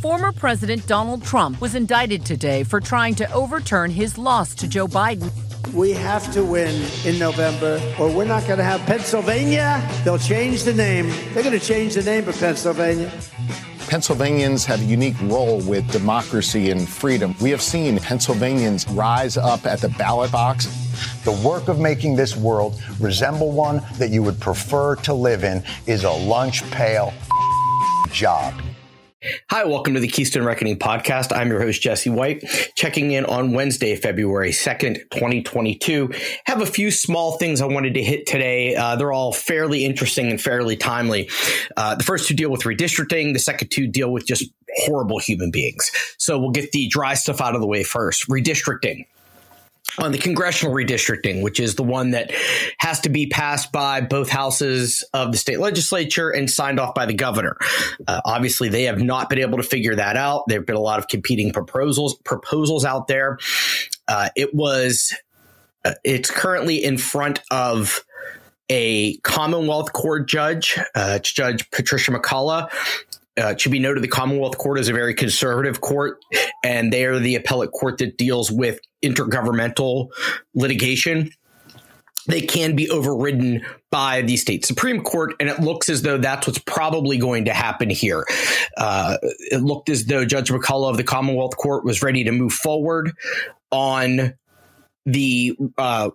Former President Donald Trump was indicted today for trying to overturn his loss to Joe Biden. We have to win in November, or we're not going to have Pennsylvania. They'll change the name. They're going to change the name of Pennsylvania. Pennsylvanians have a unique role with democracy and freedom. We have seen Pennsylvanians rise up at the ballot box. The work of making this world resemble one that you would prefer to live in is a lunch pail job. Hi, welcome to the Keystone Reckoning podcast. I'm your host, Jesse White, checking in on Wednesday, February 2nd, 2022. Have a few small things I wanted to hit today. Uh, they're all fairly interesting and fairly timely. Uh, the first two deal with redistricting, the second two deal with just horrible human beings. So we'll get the dry stuff out of the way first. Redistricting on the congressional redistricting, which is the one that has to be passed by both houses of the state legislature and signed off by the governor. Uh, obviously, they have not been able to figure that out. There have been a lot of competing proposals proposals out there. Uh, it was. Uh, it's currently in front of a Commonwealth Court judge, uh, Judge Patricia McCullough, uh, it should be noted the Commonwealth Court is a very conservative court, and they are the appellate court that deals with intergovernmental litigation. They can be overridden by the state Supreme Court, and it looks as though that's what's probably going to happen here. Uh, it looked as though Judge McCullough of the Commonwealth Court was ready to move forward on the uh,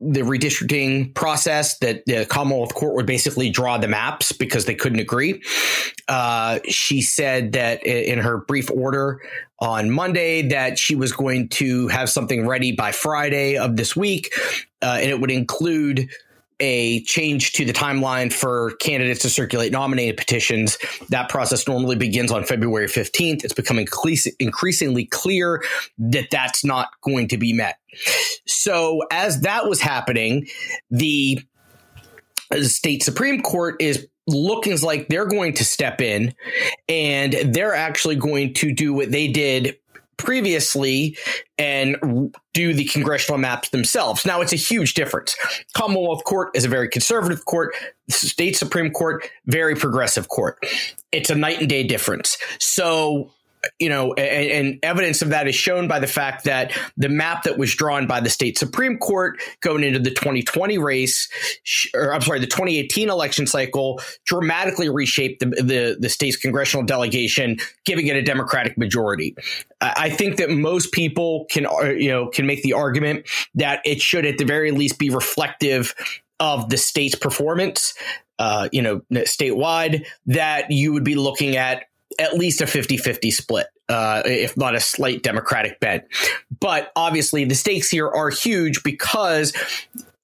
the redistricting process that the Commonwealth Court would basically draw the maps because they couldn't agree. Uh, she said that in her brief order on Monday that she was going to have something ready by Friday of this week, uh, and it would include a change to the timeline for candidates to circulate nominated petitions. That process normally begins on February 15th. It's becoming increasingly clear that that's not going to be met. So, as that was happening, the state Supreme Court is looking like they're going to step in and they're actually going to do what they did previously and do the congressional maps themselves. Now, it's a huge difference. Commonwealth Court is a very conservative court, state Supreme Court, very progressive court. It's a night and day difference. So, you know, and, and, evidence of that is shown by the fact that the map that was drawn by the state Supreme Court going into the 2020 race, or I'm sorry, the 2018 election cycle, dramatically reshaped the, the, the state's congressional delegation, giving it a Democratic majority. I think that most people can, uh, you know, can make the argument that it should at the very least be reflective of the state's performance. Uh, you know, statewide, that you would be looking at at least a 50 50 split, uh, if not a slight Democratic bent. But obviously, the stakes here are huge because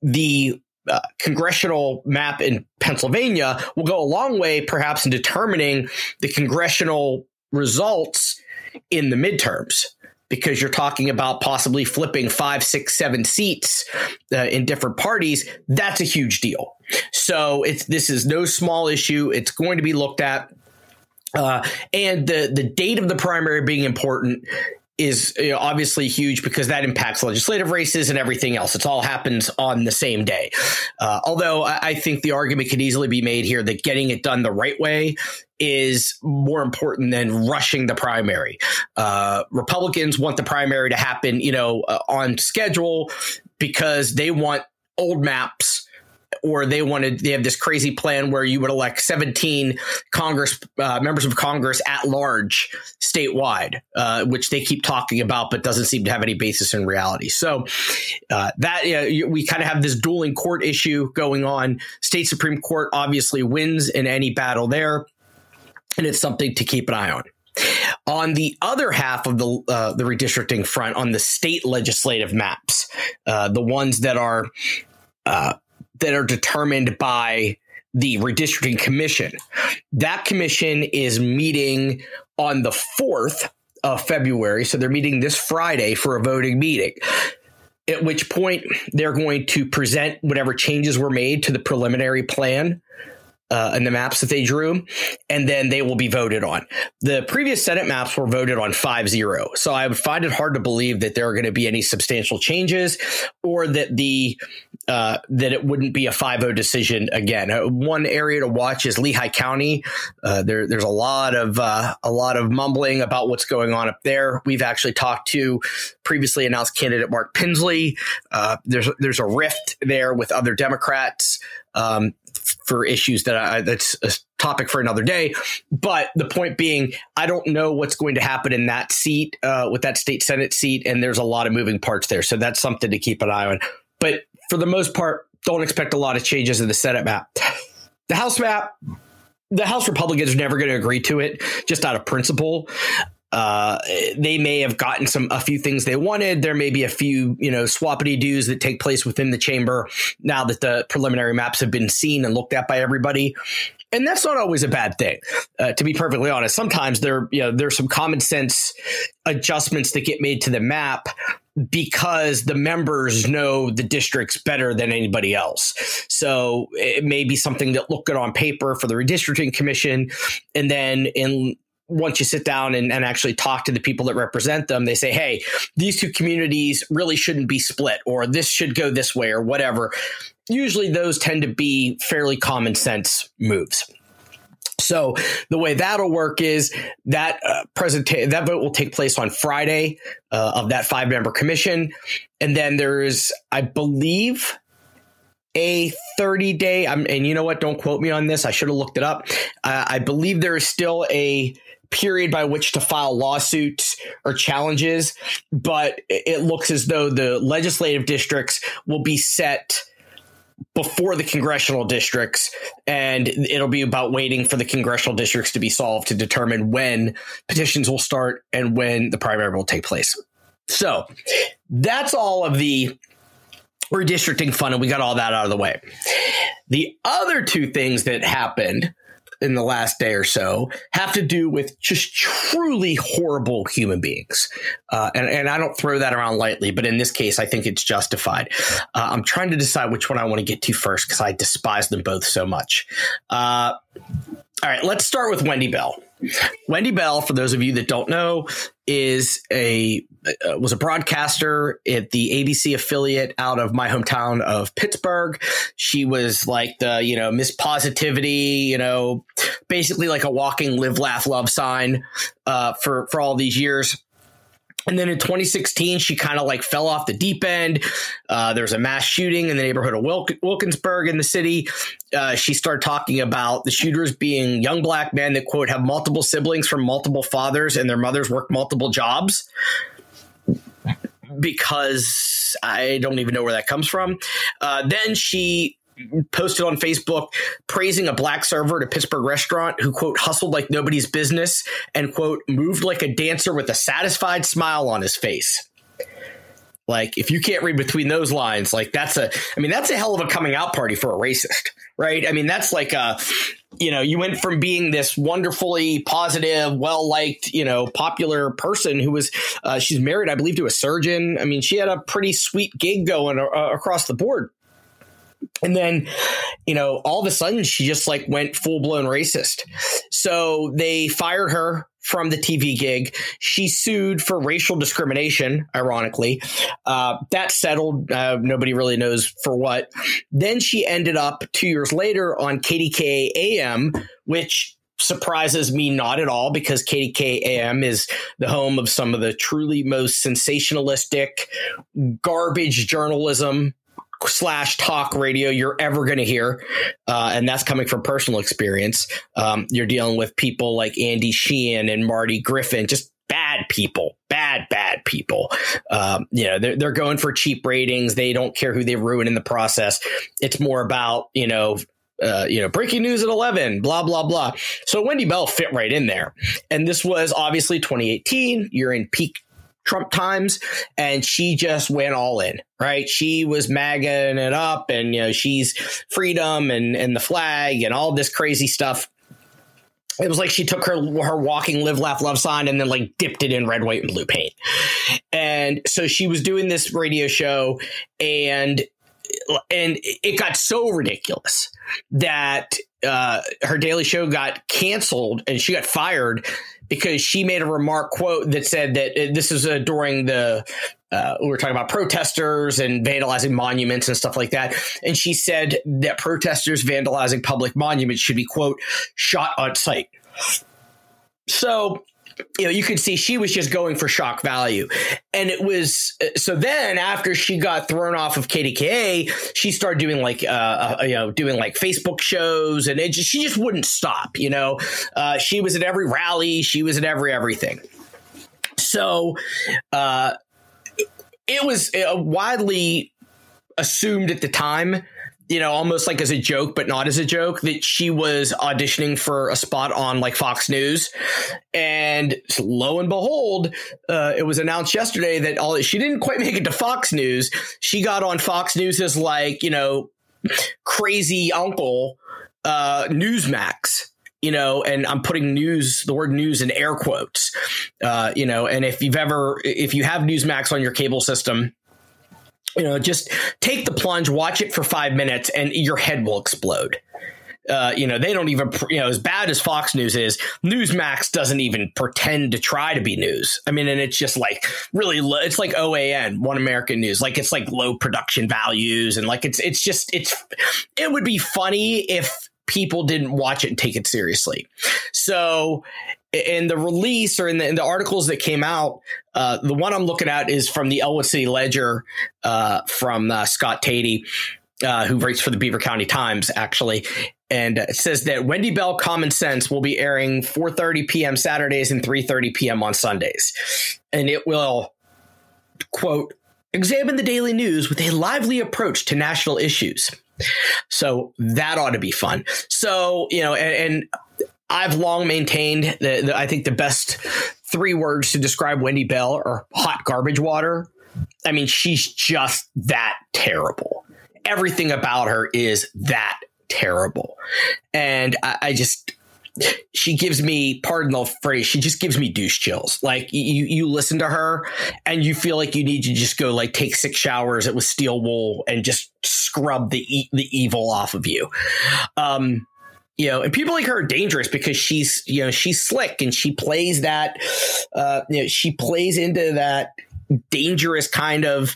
the uh, congressional map in Pennsylvania will go a long way, perhaps, in determining the congressional results in the midterms. Because you're talking about possibly flipping five, six, seven seats uh, in different parties, that's a huge deal. So it's this is no small issue. It's going to be looked at uh, and the the date of the primary being important is you know, obviously huge because that impacts legislative races and everything else. It all happens on the same day. Uh, although I, I, think the argument could easily be made here that getting it done the right way is more important than rushing the primary. Uh, Republicans want the primary to happen, you know, uh, on schedule because they want old maps or they wanted they have this crazy plan where you would elect 17 Congress uh, members of Congress at large statewide, uh, which they keep talking about, but doesn't seem to have any basis in reality. So uh, that we kind of have this dueling court issue going on. State Supreme Court obviously wins in any battle there, and it's something to keep an eye on. On the other half of the uh, the redistricting front, on the state legislative maps, uh, the ones that are uh, that are determined by the redistricting commission. That commission is meeting on the 4th of February. So they're meeting this Friday for a voting meeting. At which point they're going to present whatever changes were made to the preliminary plan uh, and the maps that they drew, and then they will be voted on. The previous Senate maps were voted on 5 0. So I would find it hard to believe that there are going to be any substantial changes or that the uh, that it wouldn't be a 5-0 decision again. Uh, one area to watch is Lehigh County. Uh, there, there's a lot of uh, a lot of mumbling about what's going on up there. We've actually talked to previously announced candidate Mark Pinsley. Uh, there's there's a rift there with other Democrats. Um, for issues that I, that's a topic for another day. But the point being, I don't know what's going to happen in that seat uh, with that state senate seat, and there's a lot of moving parts there. So that's something to keep an eye on. But for the most part, don't expect a lot of changes in the Senate map. The House map, the House Republicans are never going to agree to it, just out of principle. Uh, they may have gotten some a few things they wanted. There may be a few you know swappity doos that take place within the chamber now that the preliminary maps have been seen and looked at by everybody. And that's not always a bad thing, uh, to be perfectly honest. Sometimes there, you know, there's some common sense adjustments that get made to the map because the members know the districts better than anybody else. So it may be something that looked good on paper for the redistricting commission. And then in once you sit down and, and, actually talk to the people that represent them, they say, hey, these two communities really shouldn't be split, or this should go this way, or whatever. Usually those tend to be fairly common sense moves. So the way that'll work is that uh, presentation that vote will take place on Friday uh, of that five member commission, and then there's, I believe, a 30 day. and you know what? Don't quote me on this. I should have looked it up. Uh, I believe there is still a period by which to file lawsuits or challenges, but it looks as though the legislative districts will be set before the congressional districts and it'll be about waiting for the congressional districts to be solved to determine when petitions will start and when the primary will take place. So, that's all of the redistricting fun and we got all that out of the way. The other two things that happened in the last day or so have to do with just truly horrible human beings. Uh, and, and I don't throw that around lightly, but in this case, I think it's justified. Uh, I'm trying to decide which one I want to get to first because I despise them both so much. Uh, all right, let's start with Wendy Bell. Wendy Bell, for those of you that don't know, is a uh, was a broadcaster at the ABC affiliate out of my hometown of Pittsburgh. She was like the you know Miss Positivity, you know, basically like a walking live, laugh, love sign uh, for for all these years. And then in 2016, she kind of like fell off the deep end. Uh, there was a mass shooting in the neighborhood of Wilk- Wilkinsburg in the city. Uh, she started talking about the shooters being young black men that, quote, have multiple siblings from multiple fathers and their mothers work multiple jobs. Because I don't even know where that comes from. Uh, then she posted on Facebook praising a black server at a Pittsburgh restaurant who quote hustled like nobody's business and quote moved like a dancer with a satisfied smile on his face. Like if you can't read between those lines, like that's a I mean that's a hell of a coming out party for a racist, right? I mean that's like a you know, you went from being this wonderfully positive, well liked, you know, popular person who was, uh, she's married, I believe, to a surgeon. I mean, she had a pretty sweet gig going uh, across the board. And then, you know, all of a sudden she just like went full blown racist. So they fired her from the TV gig. She sued for racial discrimination, ironically. Uh, that settled. Uh, nobody really knows for what. Then she ended up two years later on KDKA AM, which surprises me not at all because KDKA AM is the home of some of the truly most sensationalistic garbage journalism slash talk radio you're ever going to hear. Uh, and that's coming from personal experience. Um, you're dealing with people like Andy Sheehan and Marty Griffin, just bad people, bad, bad people. Um, you know, they're, they're going for cheap ratings. They don't care who they ruin in the process. It's more about, you know, uh, you know, breaking news at 11, blah, blah, blah. So Wendy Bell fit right in there. And this was obviously 2018. You're in peak Trump times, and she just went all in. Right, she was magging it up, and you know she's freedom and and the flag and all this crazy stuff. It was like she took her her walking live laugh love sign and then like dipped it in red white and blue paint. And so she was doing this radio show and and it got so ridiculous that uh, her daily show got canceled and she got fired because she made a remark quote that said that uh, this is uh, during the uh, we were talking about protesters and vandalizing monuments and stuff like that. And she said that protesters vandalizing public monuments should be, quote, shot on sight. So, you know, you could see she was just going for shock value. And it was so then after she got thrown off of KDKA, she started doing like, uh, uh, you know, doing like Facebook shows and just, she just wouldn't stop. You know, uh, she was at every rally, she was at every everything. So, uh, it was uh, widely assumed at the time you know, almost like as a joke, but not as a joke, that she was auditioning for a spot on like Fox News. And lo and behold, uh, it was announced yesterday that all she didn't quite make it to Fox News. She got on Fox News as like, you know, crazy uncle, uh, Newsmax you know, and I'm putting news, the word news in air quotes, uh, you know, and if you've ever, if you have Newsmax on your cable system, you know, just take the plunge, watch it for five minutes, and your head will explode. Uh, you know, they don't even, you know, as bad as Fox News is, Newsmax doesn't even pretend to try to be news. I mean, and it's just like really, it's like OAN, One American News, like it's like low production values, and like it's, it's just, it's, it would be funny if people didn't watch it and take it seriously. So in the release or in the, in the articles that came out, uh, the one I'm looking at is from the Ellwood City Ledger uh, from uh, Scott Tady, uh, who writes for the Beaver County Times, actually. And it says that Wendy Bell Common Sense will be airing 4.30 p.m. Saturdays and 3.30 p.m. on Sundays. And it will, quote, examine the daily news with a lively approach to national issues. So that ought to be fun. So, you know, and, and I've long maintained that I think the best three words to describe Wendy Bell are hot garbage water. I mean, she's just that terrible. Everything about her is that terrible. And I, I just, she gives me, pardon the phrase, she just gives me douche chills. Like you, you listen to her and you feel like you need to just go like take six showers with steel wool and just scrub the the evil off of you. Um, you know, and people like her are dangerous because she's, you know, she's slick and she plays that, uh, you know, she plays into that dangerous kind of,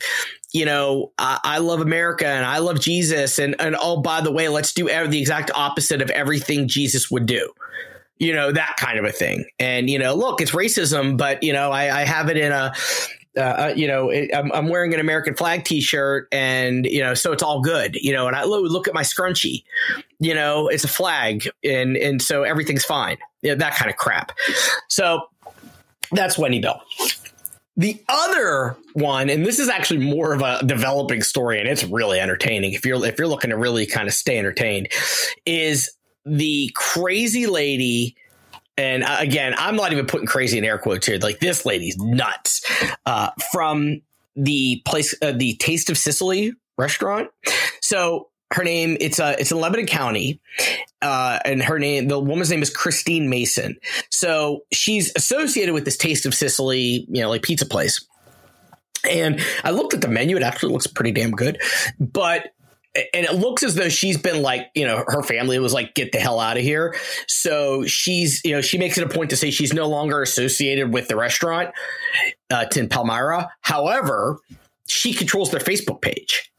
you know, I, I, love America and I love Jesus. And, and oh, by the way, let's do the exact opposite of everything Jesus would do you know, that kind of a thing. And, you know, look, it's racism, but, you know, I, I have it in a, uh, you know, it, I'm, I'm, wearing an American flag T-shirt, and you know, so it's all good, you know. And I look, look at my scrunchie, you know, it's a flag, and and so everything's fine. You know, that kind of crap. So that's Wendy Bell. The other one, and this is actually more of a developing story, and it's really entertaining. If you're if you're looking to really kind of stay entertained, is the crazy lady and uh, again, I'm not even putting crazy in air quotes here. Like this lady's nuts. Uh, from the place, uh, the Taste of Sicily restaurant. So her name it's uh, it's in Lebanon County, uh, and her name the woman's name is Christine Mason. So she's associated with this Taste of Sicily, you know, like pizza place. And I looked at the menu; it actually looks pretty damn good. But and it looks as though she's been like, you know, her family was like, get the hell out of here. So she's, you know, she makes it a point to say she's no longer associated with the restaurant, uh, Tin Palmyra. However, she controls their Facebook page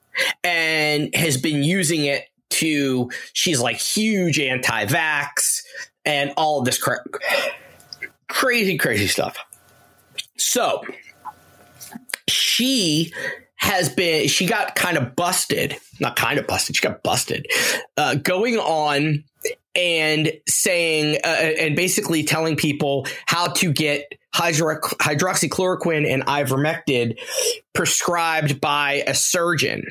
and has been using it to, she's like huge anti vax and all of this cra- crazy, crazy stuff. So she has been she got kind of busted not kind of busted she got busted uh, going on and saying uh, and basically telling people how to get hydro- hydroxychloroquine and ivermectin prescribed by a surgeon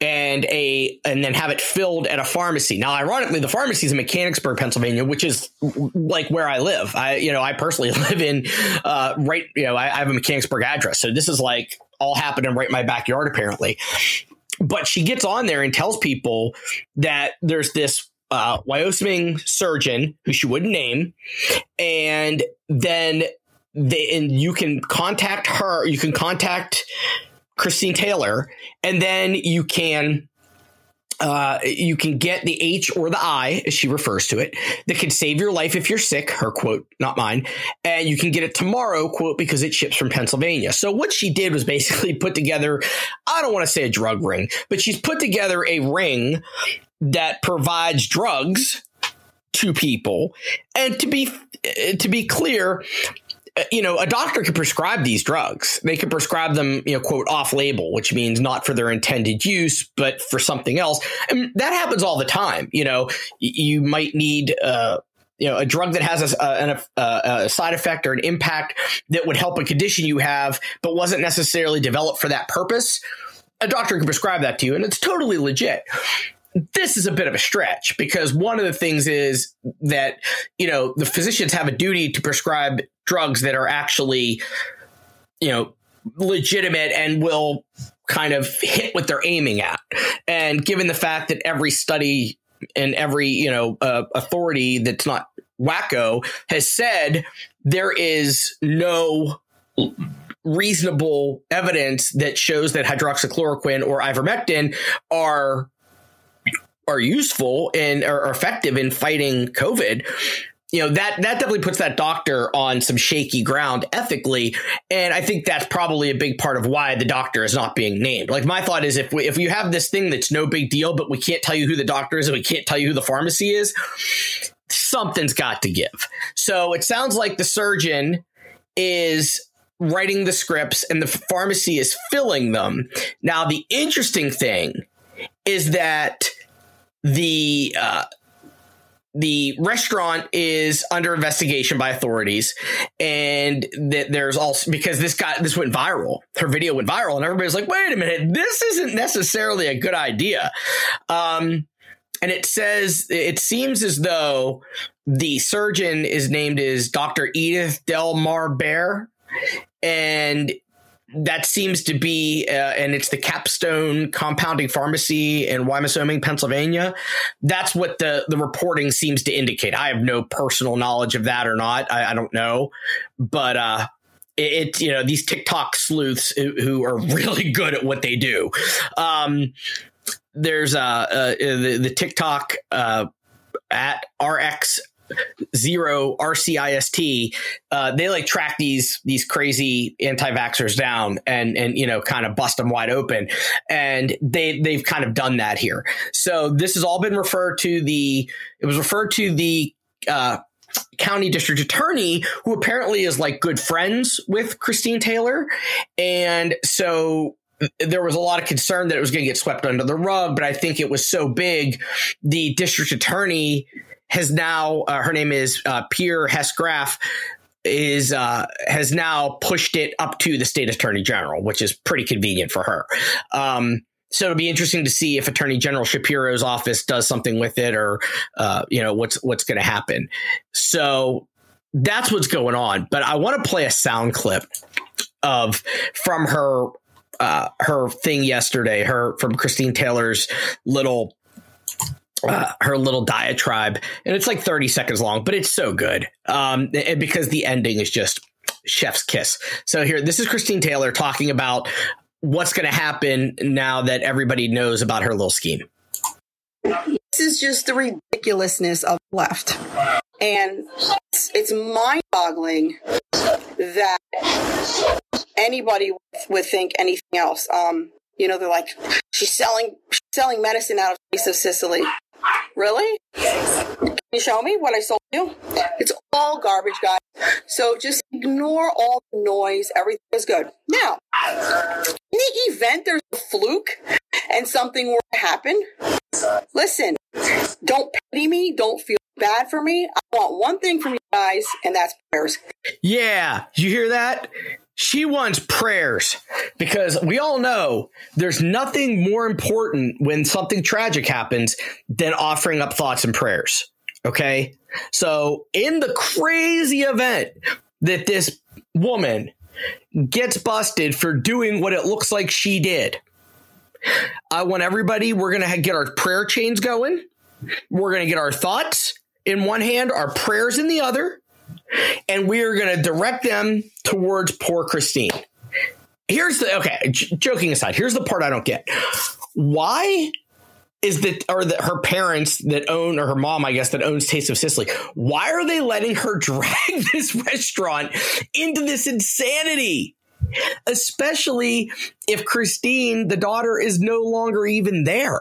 and a and then have it filled at a pharmacy. Now, ironically, the pharmacy is in Mechanicsburg, Pennsylvania, which is like where I live. I you know I personally live in uh, right you know I, I have a Mechanicsburg address, so this is like all happening right in my backyard, apparently. But she gets on there and tells people that there's this uh, Wyoming surgeon who she wouldn't name, and then they and you can contact her. You can contact Christine Taylor, and then you can uh, you can get the H or the I, as she refers to it, that can save your life if you're sick, her quote, not mine. And you can get it tomorrow, quote, because it ships from Pennsylvania. So what she did was basically put together, I don't want to say a drug ring, but she's put together a ring that provides drugs to people. And to be, to be clear, you know, a doctor can prescribe these drugs. They can prescribe them, you know, quote, off label, which means not for their intended use, but for something else. And that happens all the time. You know, you might need, uh, you know, a drug that has a, a, a, side effect or an impact that would help a condition you have, but wasn't necessarily developed for that purpose. A doctor can prescribe that to you, and it's totally legit this is a bit of a stretch because one of the things is that you know the physicians have a duty to prescribe drugs that are actually you know legitimate and will kind of hit what they're aiming at. And given the fact that every study and every you know uh, authority that's not wacko has said there is no reasonable evidence that shows that hydroxychloroquine or ivermectin are are useful and are effective in fighting COVID, you know that that definitely puts that doctor on some shaky ground ethically. And i think that's probably a big part of why the doctor is not being named. Like my thought is if we if you have this thing that's no big deal but we can't tell you who the doctor is and we can't tell you who the pharmacy is something's got to give. So it sounds like the surgeon is writing the scripts and the pharmacy is filling them. Now the interesting thing is that the uh, the restaurant is under investigation by authorities and that there's also because this got this went viral. Her video went viral and everybody's like wait a minute this isn't necessarily a good idea. Um, and it says it seems as though the surgeon is named as dr edith delmar bear and that seems to be, uh, and it's the Capstone Compounding Pharmacy in Wyoming, Pennsylvania. That's what the the reporting seems to indicate. I have no personal knowledge of that or not. I, I don't know, but uh, it, it, you know these TikTok sleuths who, who, are really good at what they do. Um, there's uh, uh the, the TikTok uh, at RX zero RCIST, uh, they like track these these crazy anti-vaxxers down and and you know kind of bust them wide open, and they they've kind of done that here. So this has all been referred to the it was referred to the. Uh, county district attorney who apparently is like good friends with Christine Taylor and so there was a lot of concern that it was going to get swept under the rug, but I think it was so big. The district attorney has now uh, her name is uh, Pier Hess Graf is uh, has now pushed it up to the state attorney general, which is pretty convenient for her. Um, so it'll be interesting to see if Attorney General Shapiro's office does something with it, or uh, you know what's what's going to happen. So that's what's going on. But I want to play a sound clip of from her uh, her thing yesterday, her from Christine Taylor's little uh, her little diatribe, and it's like 30 seconds long, but it's so good um, because the ending is just chef's kiss. So here, this is Christine Taylor talking about what's going to happen now that everybody knows about her little scheme. This is just the ridiculousness of left. And it's, it's mind boggling that anybody would think anything else. Um, you know, they're like, she's selling, she's selling medicine out of the of Sicily. Really? Can you show me what I sold you? It's all garbage, guys. So just ignore all the noise. Everything is good. Now, in the event there's a fluke and something were to happen, listen, don't pity me. Don't feel bad for me. I want one thing from you guys, and that's prayers. Yeah, you hear that? She wants prayers because we all know there's nothing more important when something tragic happens than offering up thoughts and prayers. Okay. So, in the crazy event that this woman gets busted for doing what it looks like she did, I want everybody, we're going to get our prayer chains going. We're going to get our thoughts in one hand, our prayers in the other and we are going to direct them towards poor Christine. Here's the okay, j- joking aside, here's the part I don't get. Why is that or that her parents that own or her mom, I guess, that owns Taste of Sicily, Why are they letting her drag this restaurant into this insanity? Especially if Christine, the daughter, is no longer even there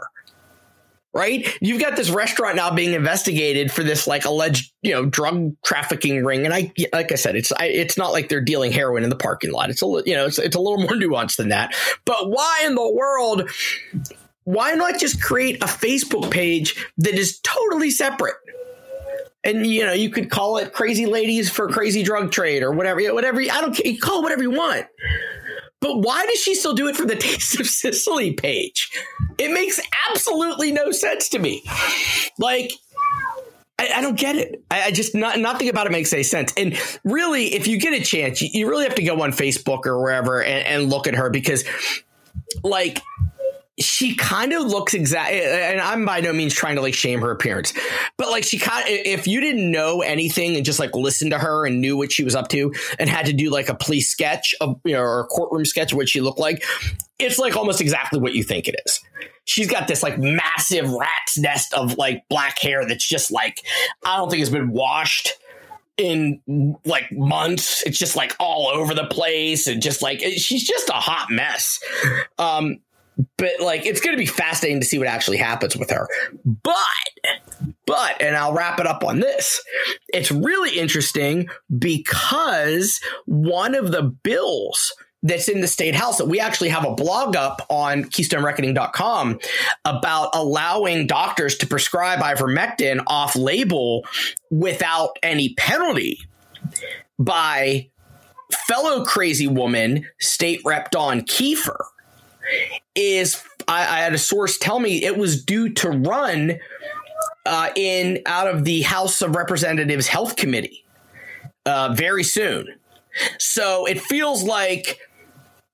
right? You've got this restaurant now being investigated for this like alleged, you know, drug trafficking ring. And I, like I said, it's I, it's not like they're dealing heroin in the parking lot. It's a you know, it's it's a little more nuanced than that. But why in the world? Why not just create a Facebook page that is totally separate? And you know, you could call it "Crazy Ladies for Crazy Drug Trade" or whatever. Whatever I don't. You call it whatever you want. But why does she still do it for the Taste of Sicily page? It makes absolutely no sense to me. Like, I, I don't get it. I, I, just not, nothing about it makes any sense. And really, if you get a chance, you, you really have to go on Facebook or wherever and, and look at her because, like, she kind of looks exact and i'm by no means trying to like shame her appearance but like she kind of if you didn't know anything and just like listened to her and knew what she was up to and had to do like a police sketch of you know or a courtroom sketch of what she looked like it's like almost exactly what you think it is she's got this like massive rat's nest of like black hair that's just like i don't think it's been washed in like months. It's just like all over the place and just like she's just a hot mess. Um, but like it's going to be fascinating to see what actually happens with her. But but and I'll wrap it up on this. It's really interesting because one of the bills that's in the state house that we actually have a blog up on keystonereckoning.com about allowing doctors to prescribe ivermectin off label without any penalty by fellow crazy woman state rep Dawn Keefer is I, I, had a source tell me it was due to run uh, in out of the House of Representatives Health Committee uh, very soon. So it feels like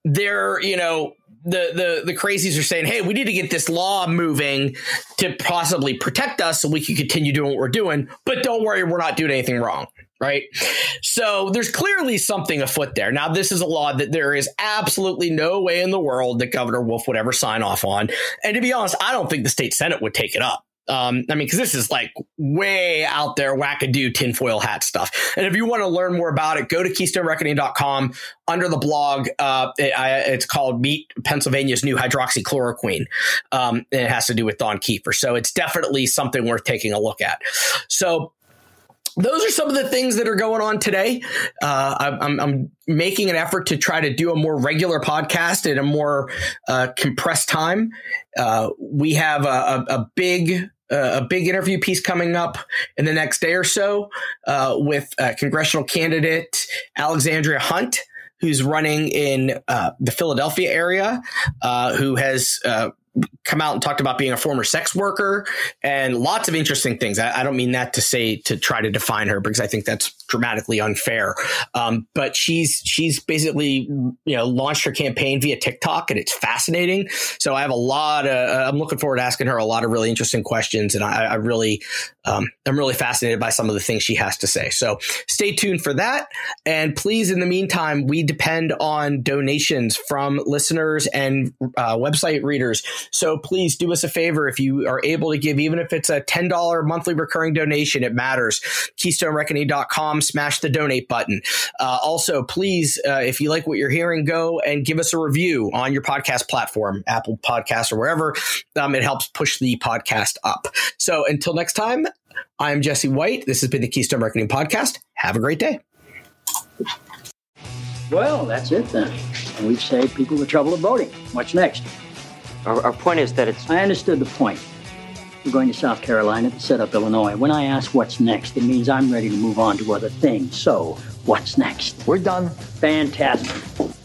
they're you know the the the crazies are saying, "Hey, we need to get this law moving to possibly protect us, so we can continue doing what we're doing." But don't worry, we're not doing anything wrong right? So there's clearly something afoot there. Now, this is a law that there is absolutely no way in the world that Governor Wolf would ever sign off on. And to be honest, I don't think the state Senate would take it up. Um, I mean, because this is like way out there, wackadoo tinfoil hat stuff. And if you want to learn more about it, go to KeystoneReckoning.com under the blog. Uh, it, I, it's called Meet Pennsylvania's New Hydroxychloroquine. Um, and it has to do with Dawn Keefer. So it's definitely something worth taking a look at. So those are some of the things that are going on today. Uh, I'm, I'm, making an effort to try to do a more regular podcast at a more uh, compressed time. Uh, we have a, a, a big uh, a big interview piece coming up in the next day or so uh, with congressional candidate Alexandra Hunt, who's running in uh, the Philadelphia area, uh, who has uh, come out and talked about being a former sex worker and lots of interesting things. I, I, don't mean that to say to try to define her because I think that's dramatically unfair. Um, but she's she's basically you know launched her campaign via TikTok and it's fascinating. So I have a lot of uh, I'm looking forward to asking her a lot of really interesting questions and I, I really um, I'm really fascinated by some of the things she has to say. So stay tuned for that. And please, in the meantime, we depend on donations from listeners and uh, website readers. So please do us a favor if you are able to give, even if it's a $10 monthly recurring donation, it matters. KeystoneReckoning.com, smash the donate button. Uh, also, please, uh, if you like what you're hearing, go and give us a review on your podcast platform, Apple Podcasts or wherever. Um, it helps push the podcast up. So until next time, I'm Jesse White. This has been the Keystone Reckoning Podcast. Have a great day. Well, that's it then. We've saved people the trouble of voting. What's next? Our, our point is that it's. I understood the point. We're going to South Carolina to set up Illinois. When I ask what's next, it means I'm ready to move on to other things. So, what's next? We're done. Fantastic.